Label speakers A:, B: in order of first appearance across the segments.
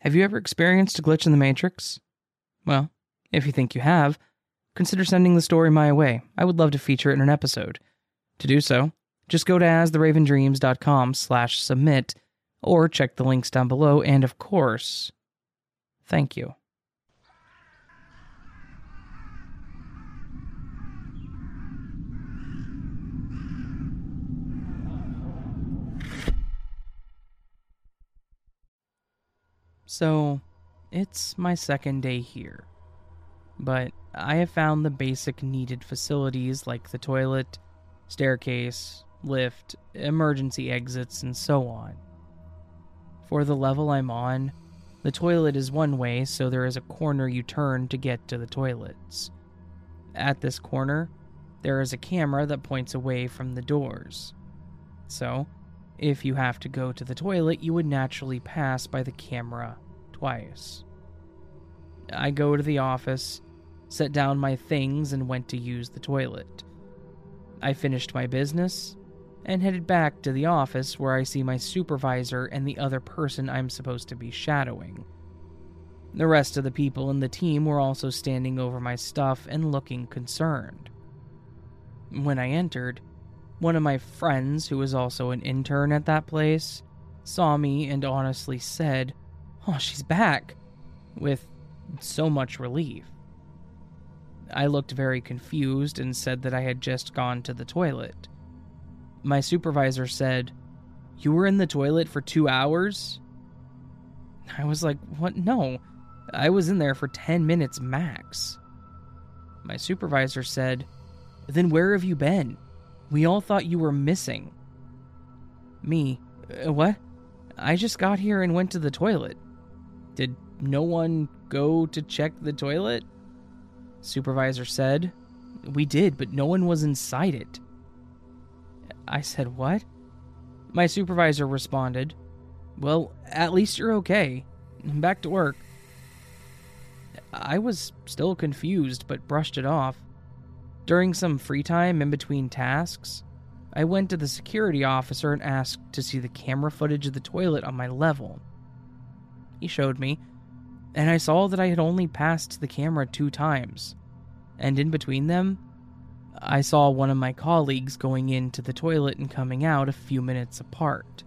A: Have you ever experienced a glitch in the Matrix? Well, if you think you have, consider sending the story my way. I would love to feature it in an episode. To do so, just go to astheravendreams.com slash submit or check the links down below and of course, thank you. So, it's my second day here. But I have found the basic needed facilities like the toilet, staircase, lift, emergency exits, and so on. For the level I'm on, the toilet is one way, so there is a corner you turn to get to the toilets. At this corner, there is a camera that points away from the doors. So, if you have to go to the toilet, you would naturally pass by the camera twice. I go to the office, set down my things, and went to use the toilet. I finished my business and headed back to the office where I see my supervisor and the other person I'm supposed to be shadowing. The rest of the people in the team were also standing over my stuff and looking concerned. When I entered, one of my friends, who was also an intern at that place, saw me and honestly said, Oh, she's back, with so much relief. I looked very confused and said that I had just gone to the toilet. My supervisor said, You were in the toilet for two hours? I was like, What? No, I was in there for 10 minutes max. My supervisor said, Then where have you been? We all thought you were missing. Me, uh, what? I just got here and went to the toilet. Did no one go to check the toilet? Supervisor said, We did, but no one was inside it. I said, What? My supervisor responded, Well, at least you're okay. Back to work. I was still confused, but brushed it off. During some free time in between tasks, I went to the security officer and asked to see the camera footage of the toilet on my level. He showed me, and I saw that I had only passed the camera two times, and in between them, I saw one of my colleagues going into the toilet and coming out a few minutes apart.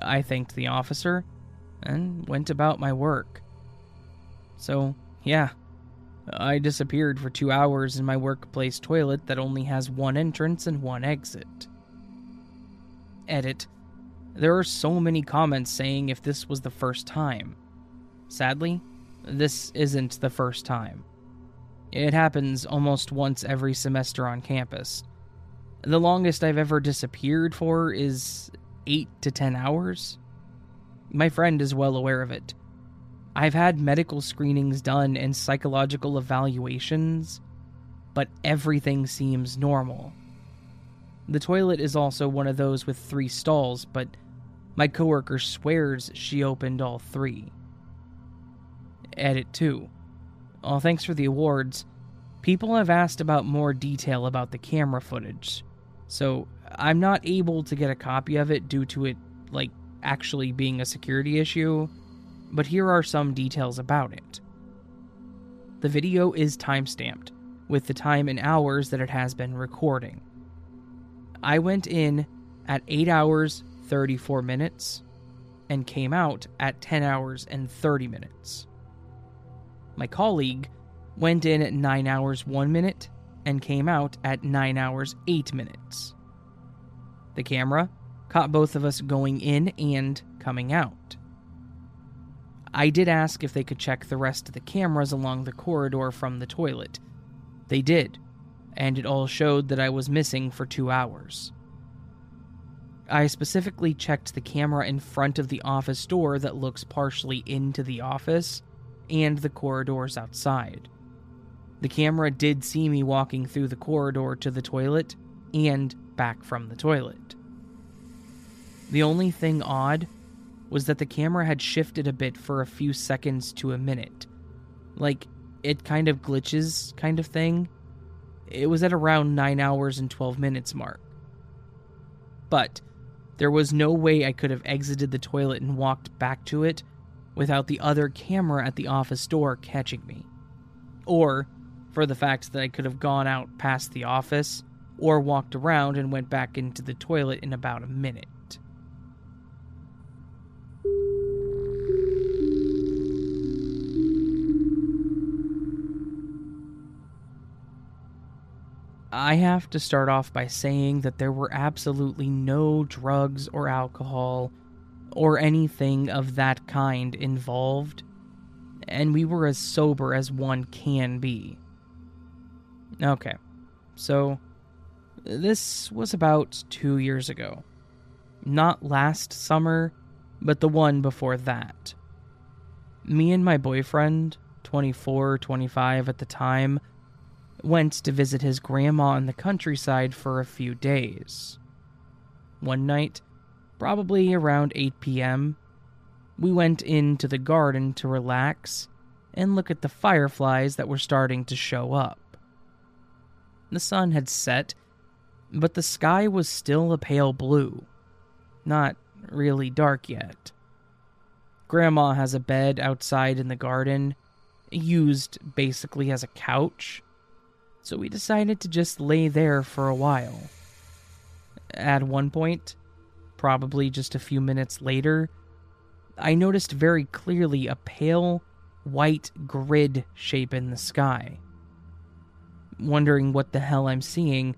A: I thanked the officer and went about my work. So, yeah, I disappeared for two hours in my workplace toilet that only has one entrance and one exit. Edit. There are so many comments saying if this was the first time. Sadly, this isn't the first time. It happens almost once every semester on campus. The longest I've ever disappeared for is 8 to 10 hours. My friend is well aware of it. I've had medical screenings done and psychological evaluations, but everything seems normal. The toilet is also one of those with three stalls, but my coworker swears she opened all three. Edit 2. Oh, thanks for the awards. People have asked about more detail about the camera footage, so I'm not able to get a copy of it due to it, like, actually being a security issue, but here are some details about it. The video is timestamped, with the time and hours that it has been recording. I went in at 8 hours 34 minutes and came out at 10 hours and 30 minutes. My colleague went in at 9 hours 1 minute and came out at 9 hours 8 minutes. The camera caught both of us going in and coming out. I did ask if they could check the rest of the cameras along the corridor from the toilet. They did, and it all showed that I was missing for two hours. I specifically checked the camera in front of the office door that looks partially into the office and the corridors outside. The camera did see me walking through the corridor to the toilet and back from the toilet. The only thing odd was that the camera had shifted a bit for a few seconds to a minute. Like, it kind of glitches, kind of thing. It was at around 9 hours and 12 minutes mark. But there was no way I could have exited the toilet and walked back to it without the other camera at the office door catching me. Or for the fact that I could have gone out past the office or walked around and went back into the toilet in about a minute. I have to start off by saying that there were absolutely no drugs or alcohol or anything of that kind involved, and we were as sober as one can be. Okay, so this was about two years ago. Not last summer, but the one before that. Me and my boyfriend, 24, 25 at the time, went to visit his grandma in the countryside for a few days. One night, probably around 8 p.m., we went into the garden to relax and look at the fireflies that were starting to show up. The sun had set, but the sky was still a pale blue, not really dark yet. Grandma has a bed outside in the garden, used basically as a couch so we decided to just lay there for a while. At one point, probably just a few minutes later, I noticed very clearly a pale white grid shape in the sky. Wondering what the hell I'm seeing,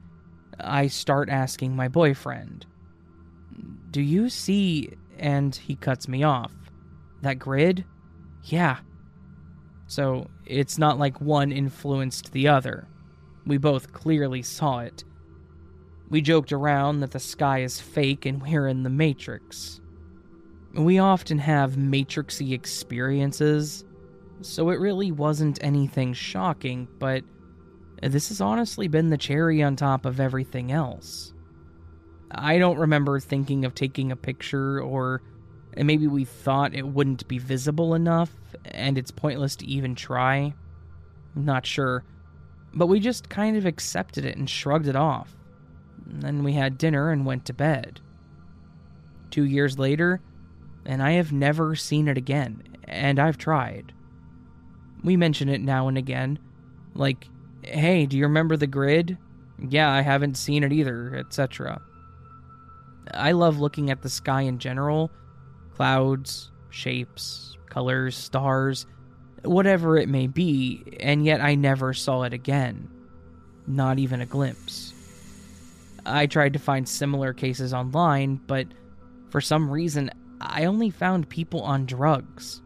A: I start asking my boyfriend, Do you see? And he cuts me off. That grid? Yeah. So it's not like one influenced the other. We both clearly saw it. We joked around that the sky is fake and we're in the Matrix. We often have Matrixy experiences, so it really wasn't anything shocking, but this has honestly been the cherry on top of everything else. I don't remember thinking of taking a picture, or maybe we thought it wouldn't be visible enough, and it's pointless to even try. I'm not sure but we just kind of accepted it and shrugged it off. And then we had dinner and went to bed. Two years later, and I have never seen it again, and I've tried. We mention it now and again, like, hey, do you remember the grid? Yeah, I haven't seen it either, etc. I love looking at the sky in general clouds, shapes, colors, stars whatever it may be, and yet I never saw it again. Not even a glimpse. I tried to find similar cases online, but for some reason, I only found people on drugs.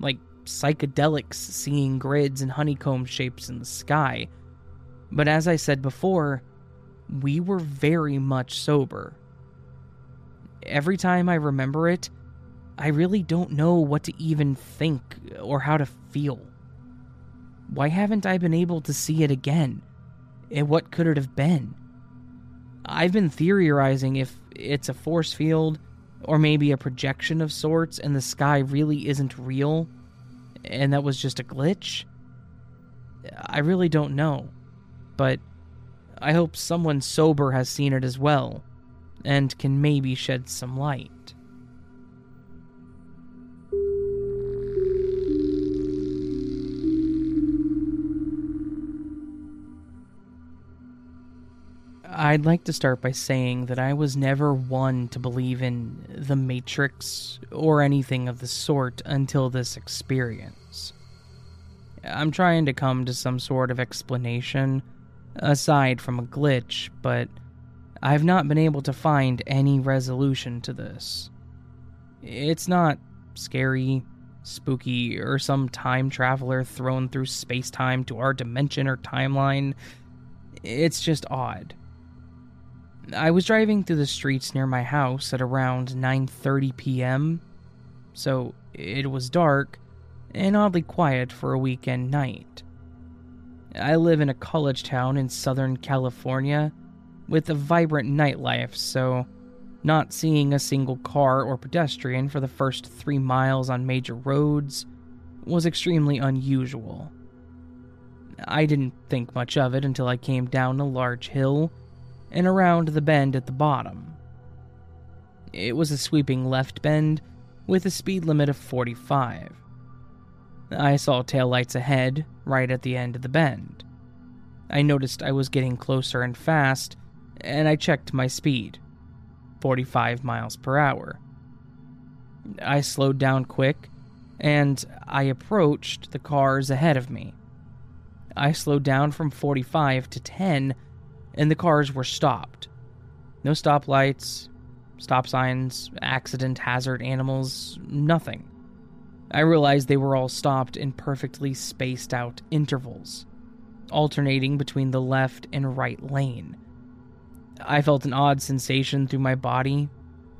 A: Like psychedelics seeing grids and honeycomb shapes in the sky. But as I said before, we were very much sober. Every time I remember it, I really don't know what to even think or how to feel. Why haven't I been able to see it again? And what could it have been? I've been theorizing if it's a force field or maybe a projection of sorts and the sky really isn't real and that was just a glitch. I really don't know. But I hope someone sober has seen it as well and can maybe shed some light. I'd like to start by saying that I was never one to believe in the Matrix or anything of the sort until this experience. I'm trying to come to some sort of explanation, aside from a glitch, but I've not been able to find any resolution to this. It's not scary, spooky, or some time traveler thrown through space time to our dimension or timeline. It's just odd. I was driving through the streets near my house at around 9:30 p.m. So it was dark and oddly quiet for a weekend night. I live in a college town in Southern California with a vibrant nightlife, so not seeing a single car or pedestrian for the first 3 miles on major roads was extremely unusual. I didn't think much of it until I came down a large hill and around the bend at the bottom. It was a sweeping left bend, with a speed limit of 45. I saw taillights ahead, right at the end of the bend. I noticed I was getting closer and fast, and I checked my speed 45 miles per hour. I slowed down quick, and I approached the cars ahead of me. I slowed down from 45 to 10, and the cars were stopped. No stoplights, stop signs, accident, hazard, animals, nothing. I realized they were all stopped in perfectly spaced out intervals, alternating between the left and right lane. I felt an odd sensation through my body,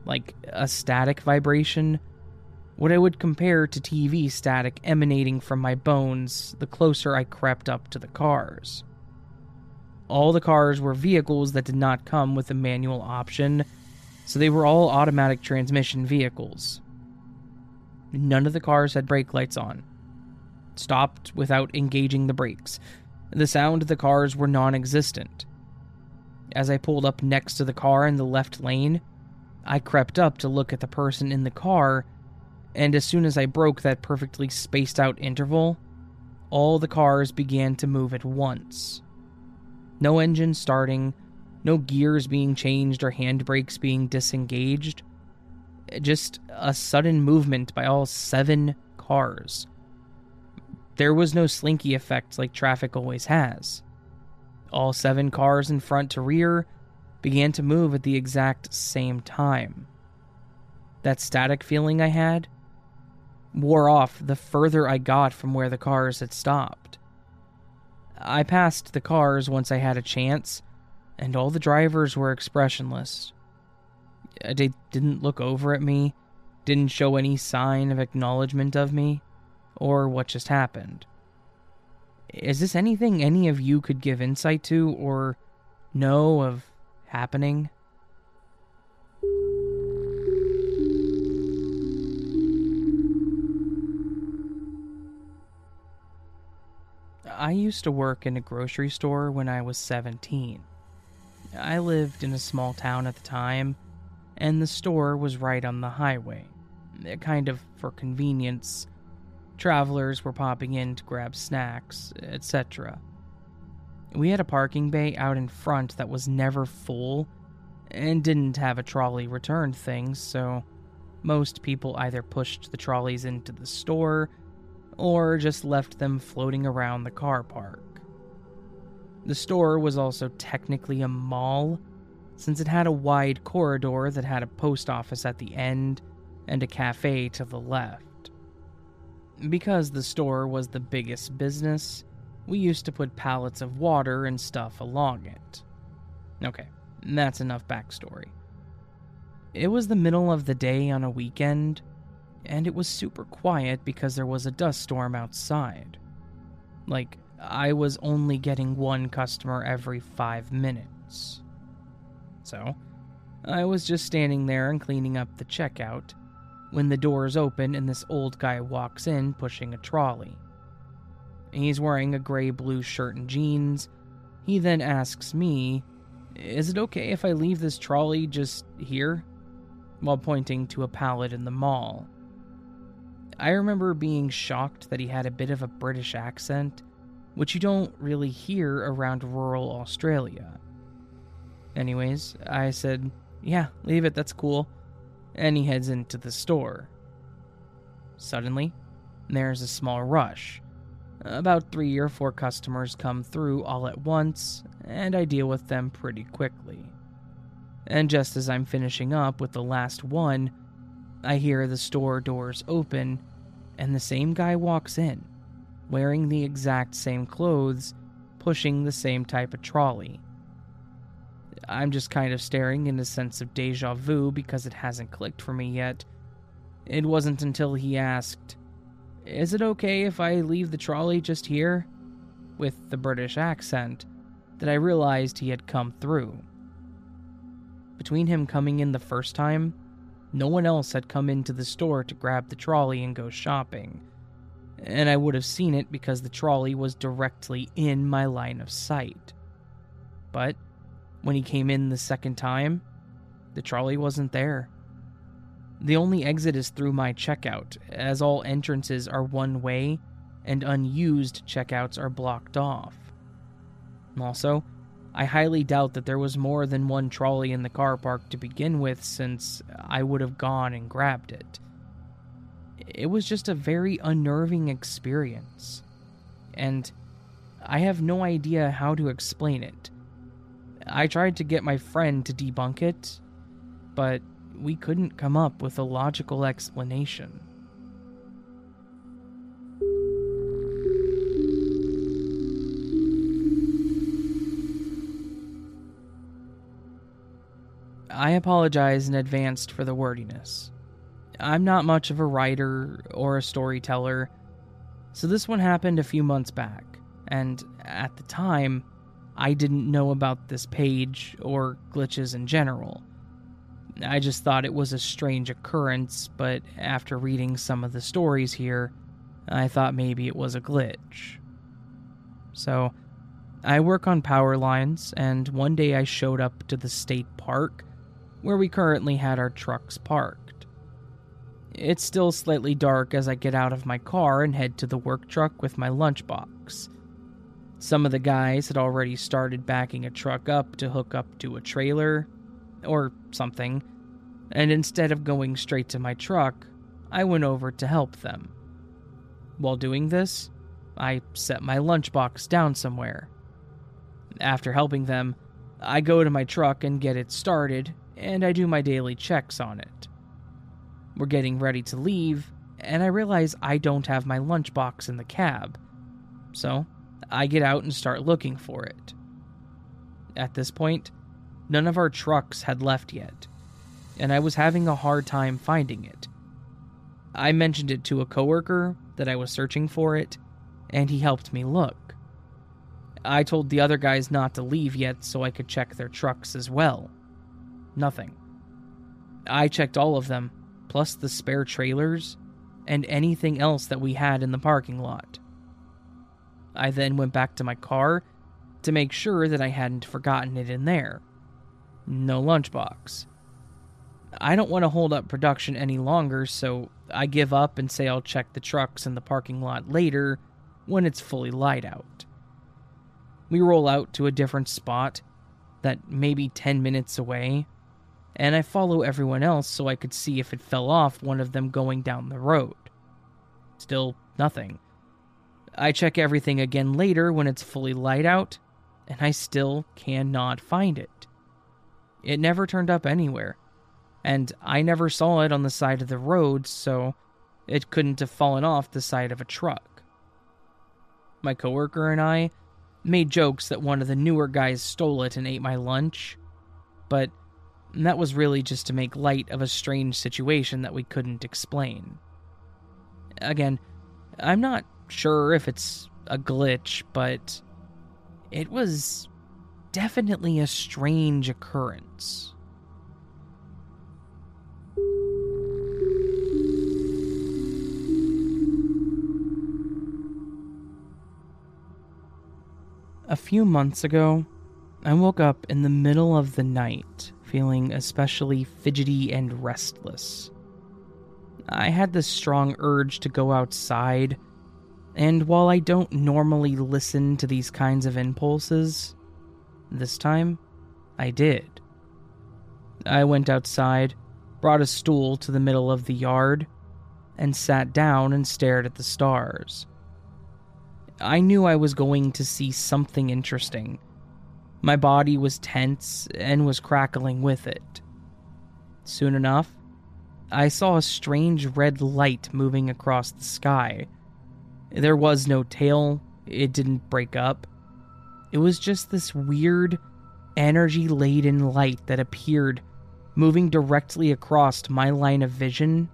A: like a static vibration, what I would compare to TV static emanating from my bones the closer I crept up to the cars. All the cars were vehicles that did not come with a manual option, so they were all automatic transmission vehicles. None of the cars had brake lights on. Stopped without engaging the brakes. The sound of the cars were non existent. As I pulled up next to the car in the left lane, I crept up to look at the person in the car, and as soon as I broke that perfectly spaced out interval, all the cars began to move at once. No engine starting, no gears being changed or handbrakes being disengaged. Just a sudden movement by all seven cars. There was no slinky effect like traffic always has. All seven cars in front to rear began to move at the exact same time. That static feeling I had wore off the further I got from where the cars had stopped. I passed the cars once I had a chance, and all the drivers were expressionless. Uh, they didn't look over at me, didn't show any sign of acknowledgement of me, or what just happened. Is this anything any of you could give insight to or know of happening? I used to work in a grocery store when I was 17. I lived in a small town at the time, and the store was right on the highway, kind of for convenience Travelers were popping in to grab snacks, etc. We had a parking bay out in front that was never full and didn't have a trolley return thing, so most people either pushed the trolleys into the store or just left them floating around the car park. The store was also technically a mall, since it had a wide corridor that had a post office at the end and a cafe to the left. Because the store was the biggest business, we used to put pallets of water and stuff along it. Okay, that's enough backstory. It was the middle of the day on a weekend, and it was super quiet because there was a dust storm outside. Like, I was only getting one customer every five minutes. So, I was just standing there and cleaning up the checkout when the doors open and this old guy walks in pushing a trolley. He's wearing a gray blue shirt and jeans. He then asks me, Is it okay if I leave this trolley just here? while pointing to a pallet in the mall. I remember being shocked that he had a bit of a British accent, which you don't really hear around rural Australia. Anyways, I said, Yeah, leave it, that's cool and he heads into the store. Suddenly, there's a small rush. About three or four customers come through all at once, and I deal with them pretty quickly. And just as I'm finishing up with the last one, I hear the store doors open, and the same guy walks in, wearing the exact same clothes, pushing the same type of trolley. I'm just kind of staring in a sense of deja vu because it hasn't clicked for me yet. It wasn't until he asked, Is it okay if I leave the trolley just here? with the British accent, that I realized he had come through. Between him coming in the first time, no one else had come into the store to grab the trolley and go shopping. And I would have seen it because the trolley was directly in my line of sight. But when he came in the second time, the trolley wasn't there. The only exit is through my checkout, as all entrances are one way and unused checkouts are blocked off. Also, I highly doubt that there was more than one trolley in the car park to begin with, since I would have gone and grabbed it. It was just a very unnerving experience, and I have no idea how to explain it. I tried to get my friend to debunk it, but we couldn't come up with a logical explanation. I apologize in advance for the wordiness. I'm not much of a writer or a storyteller, so this one happened a few months back, and at the time, I didn't know about this page or glitches in general. I just thought it was a strange occurrence, but after reading some of the stories here, I thought maybe it was a glitch. So, I work on power lines, and one day I showed up to the state park where we currently had our trucks parked. It's still slightly dark as I get out of my car and head to the work truck with my lunchbox. Some of the guys had already started backing a truck up to hook up to a trailer, or something, and instead of going straight to my truck, I went over to help them. While doing this, I set my lunchbox down somewhere. After helping them, I go to my truck and get it started, and I do my daily checks on it. We're getting ready to leave, and I realize I don't have my lunchbox in the cab. So, I get out and start looking for it. At this point, none of our trucks had left yet, and I was having a hard time finding it. I mentioned it to a coworker that I was searching for it, and he helped me look. I told the other guys not to leave yet so I could check their trucks as well. Nothing. I checked all of them, plus the spare trailers, and anything else that we had in the parking lot. I then went back to my car to make sure that I hadn't forgotten it in there. No lunchbox. I don't want to hold up production any longer, so I give up and say I'll check the trucks in the parking lot later when it's fully light out. We roll out to a different spot that maybe 10 minutes away, and I follow everyone else so I could see if it fell off one of them going down the road. Still nothing. I check everything again later when it's fully light out, and I still cannot find it. It never turned up anywhere, and I never saw it on the side of the road, so it couldn't have fallen off the side of a truck. My coworker and I made jokes that one of the newer guys stole it and ate my lunch, but that was really just to make light of a strange situation that we couldn't explain. Again, I'm not sure if it's a glitch, but it was definitely a strange occurrence. A few months ago, I woke up in the middle of the night feeling especially fidgety and restless. I had this strong urge to go outside and while I don't normally listen to these kinds of impulses, this time I did. I went outside, brought a stool to the middle of the yard, and sat down and stared at the stars. I knew I was going to see something interesting. My body was tense and was crackling with it. Soon enough, I saw a strange red light moving across the sky there was no tail, it didn't break up. It was just this weird, energy laden light that appeared, moving directly across my line of vision,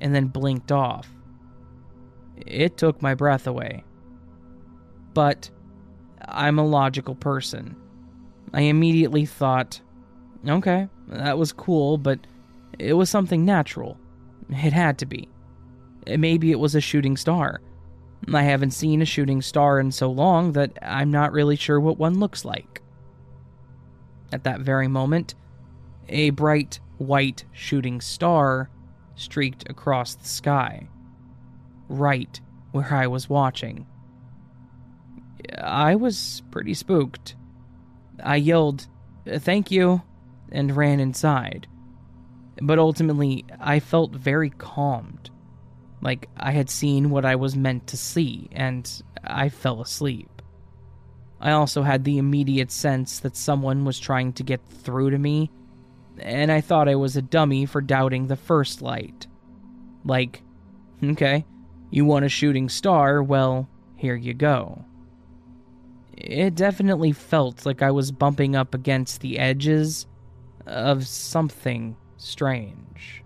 A: and then blinked off. It took my breath away. But I'm a logical person. I immediately thought, okay, that was cool, but it was something natural. It had to be. Maybe it was a shooting star. I haven't seen a shooting star in so long that I'm not really sure what one looks like. At that very moment, a bright white shooting star streaked across the sky, right where I was watching. I was pretty spooked. I yelled, Thank you, and ran inside. But ultimately, I felt very calmed. Like I had seen what I was meant to see, and I fell asleep. I also had the immediate sense that someone was trying to get through to me, and I thought I was a dummy for doubting the first light. Like, okay, you want a shooting star? Well, here you go. It definitely felt like I was bumping up against the edges of something strange.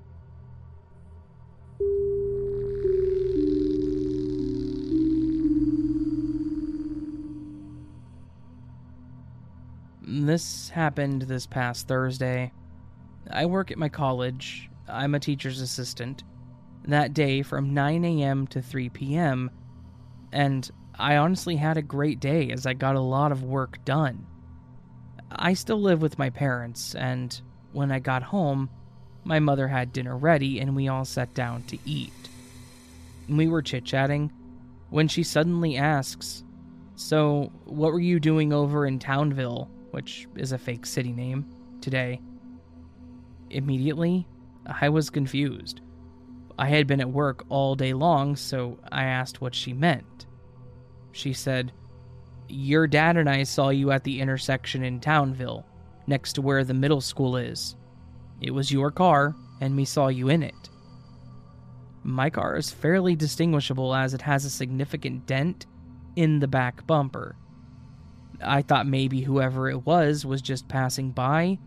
A: This happened this past Thursday. I work at my college. I'm a teacher's assistant. That day from 9 a.m. to 3 p.m., and I honestly had a great day as I got a lot of work done. I still live with my parents, and when I got home, my mother had dinner ready and we all sat down to eat. We were chit chatting when she suddenly asks, So, what were you doing over in Townville, which is a fake city name, today? Immediately, I was confused. I had been at work all day long, so I asked what she meant. She said, Your dad and I saw you at the intersection in Townville, next to where the middle school is. It was your car, and we saw you in it. My car is fairly distinguishable as it has a significant dent in the back bumper. I thought maybe whoever it was was just passing by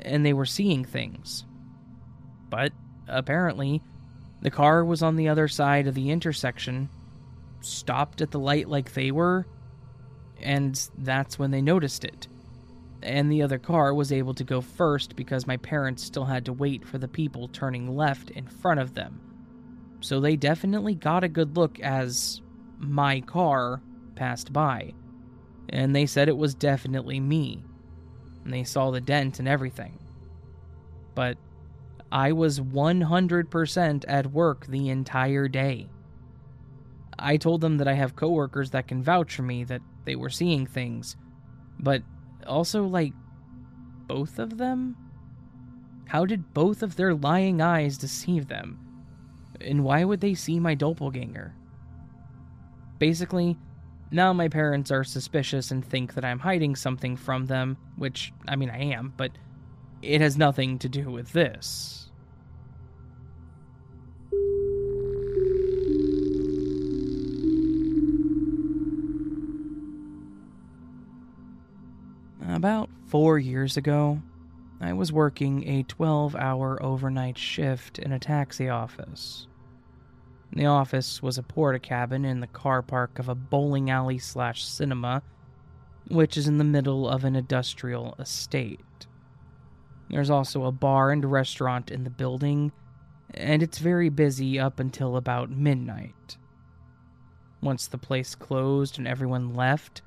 A: and they were seeing things. But apparently, the car was on the other side of the intersection, stopped at the light like they were, and that's when they noticed it and the other car was able to go first because my parents still had to wait for the people turning left in front of them. So they definitely got a good look as my car passed by. And they said it was definitely me. And they saw the dent and everything. But I was 100% at work the entire day. I told them that I have coworkers that can vouch for me that they were seeing things, but also, like, both of them? How did both of their lying eyes deceive them? And why would they see my doppelganger? Basically, now my parents are suspicious and think that I'm hiding something from them, which, I mean, I am, but it has nothing to do with this. About four years ago, I was working a 12 hour overnight shift in a taxi office. The office was a porta cabin in the car park of a bowling alley slash cinema, which is in the middle of an industrial estate. There's also a bar and restaurant in the building, and it's very busy up until about midnight. Once the place closed and everyone left,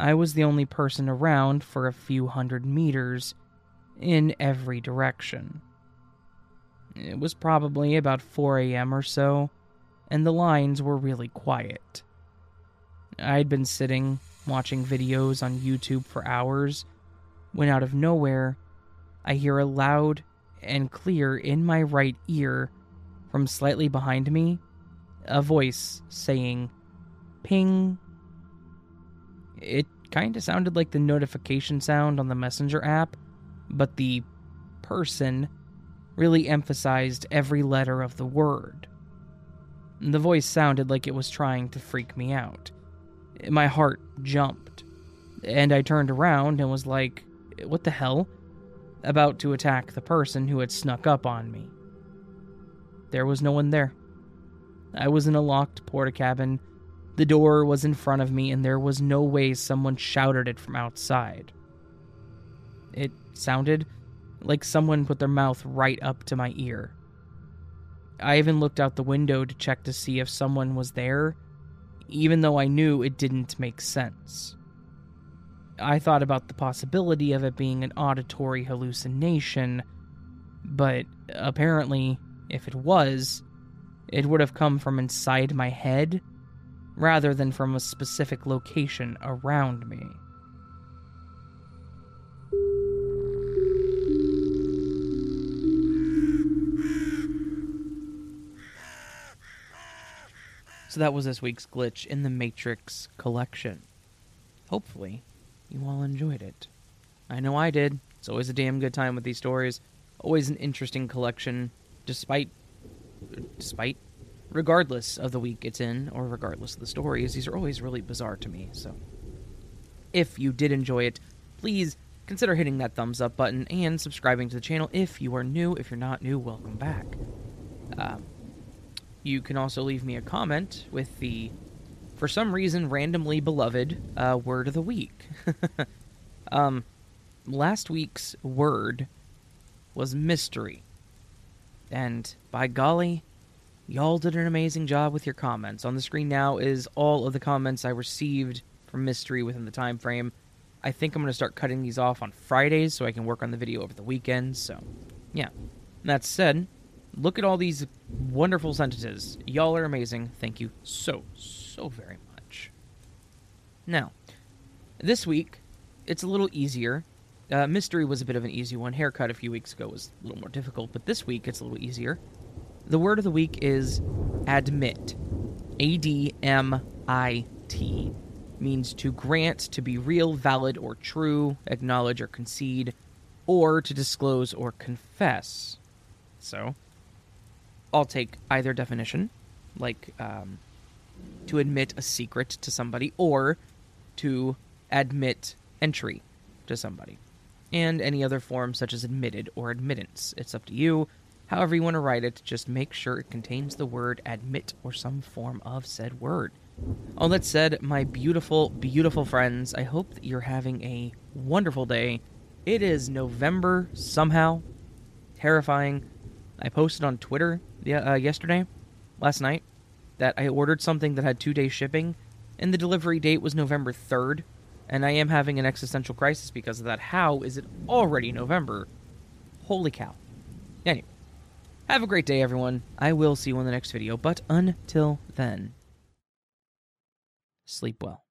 A: I was the only person around for a few hundred meters in every direction. It was probably about 4 a.m. or so, and the lines were really quiet. I'd been sitting, watching videos on YouTube for hours, when out of nowhere, I hear a loud and clear in my right ear from slightly behind me a voice saying, Ping, it kind of sounded like the notification sound on the Messenger app, but the person really emphasized every letter of the word. The voice sounded like it was trying to freak me out. My heart jumped, and I turned around and was like, What the hell? About to attack the person who had snuck up on me. There was no one there. I was in a locked Portakabin the door was in front of me, and there was no way someone shouted it from outside. It sounded like someone put their mouth right up to my ear. I even looked out the window to check to see if someone was there, even though I knew it didn't make sense. I thought about the possibility of it being an auditory hallucination, but apparently if it was, it would have come from inside my head rather than from a specific location around me. So that was this week's glitch in the Matrix collection. Hopefully, you all enjoyed it. I know I did. It's always a damn good time with these stories. Always an interesting collection, despite. despite. Regardless of the week it's in, or regardless of the stories. These are always really bizarre to me, so. If you did enjoy it, please consider hitting that thumbs up button and subscribing to the channel if you are new. If you're not new, welcome back. Um, you can also leave me a comment with the, for some reason, randomly beloved uh, word of the week. um, last week's word was mystery. And by golly, y'all did an amazing job with your comments. On the screen now is all of the comments I received from mystery within the time frame. I think I'm going to start cutting these off on Fridays so I can work on the video over the weekend. So, yeah. That said, look at all these wonderful sentences. Y'all are amazing. Thank you so, so very much. Now, this week, it's a little easier. Uh, mystery was a bit of an easy one. Haircut a few weeks ago was a little more difficult, but this week it's a little easier. The word of the week is admit. A D M I T. Means to grant to be real, valid, or true, acknowledge or concede, or to disclose or confess. So, I'll take either definition, like um, to admit a secret to somebody or to admit entry to somebody, and any other form such as admitted or admittance. It's up to you. However, you want to write it, just make sure it contains the word admit or some form of said word. All that said, my beautiful, beautiful friends, I hope that you're having a wonderful day. It is November somehow. Terrifying. I posted on Twitter uh, yesterday, last night, that I ordered something that had two day shipping, and the delivery date was November 3rd, and I am having an existential crisis because of that. How is it already November? Holy cow. Anyway, have a great day, everyone. I will see you in the next video, but until then, sleep well.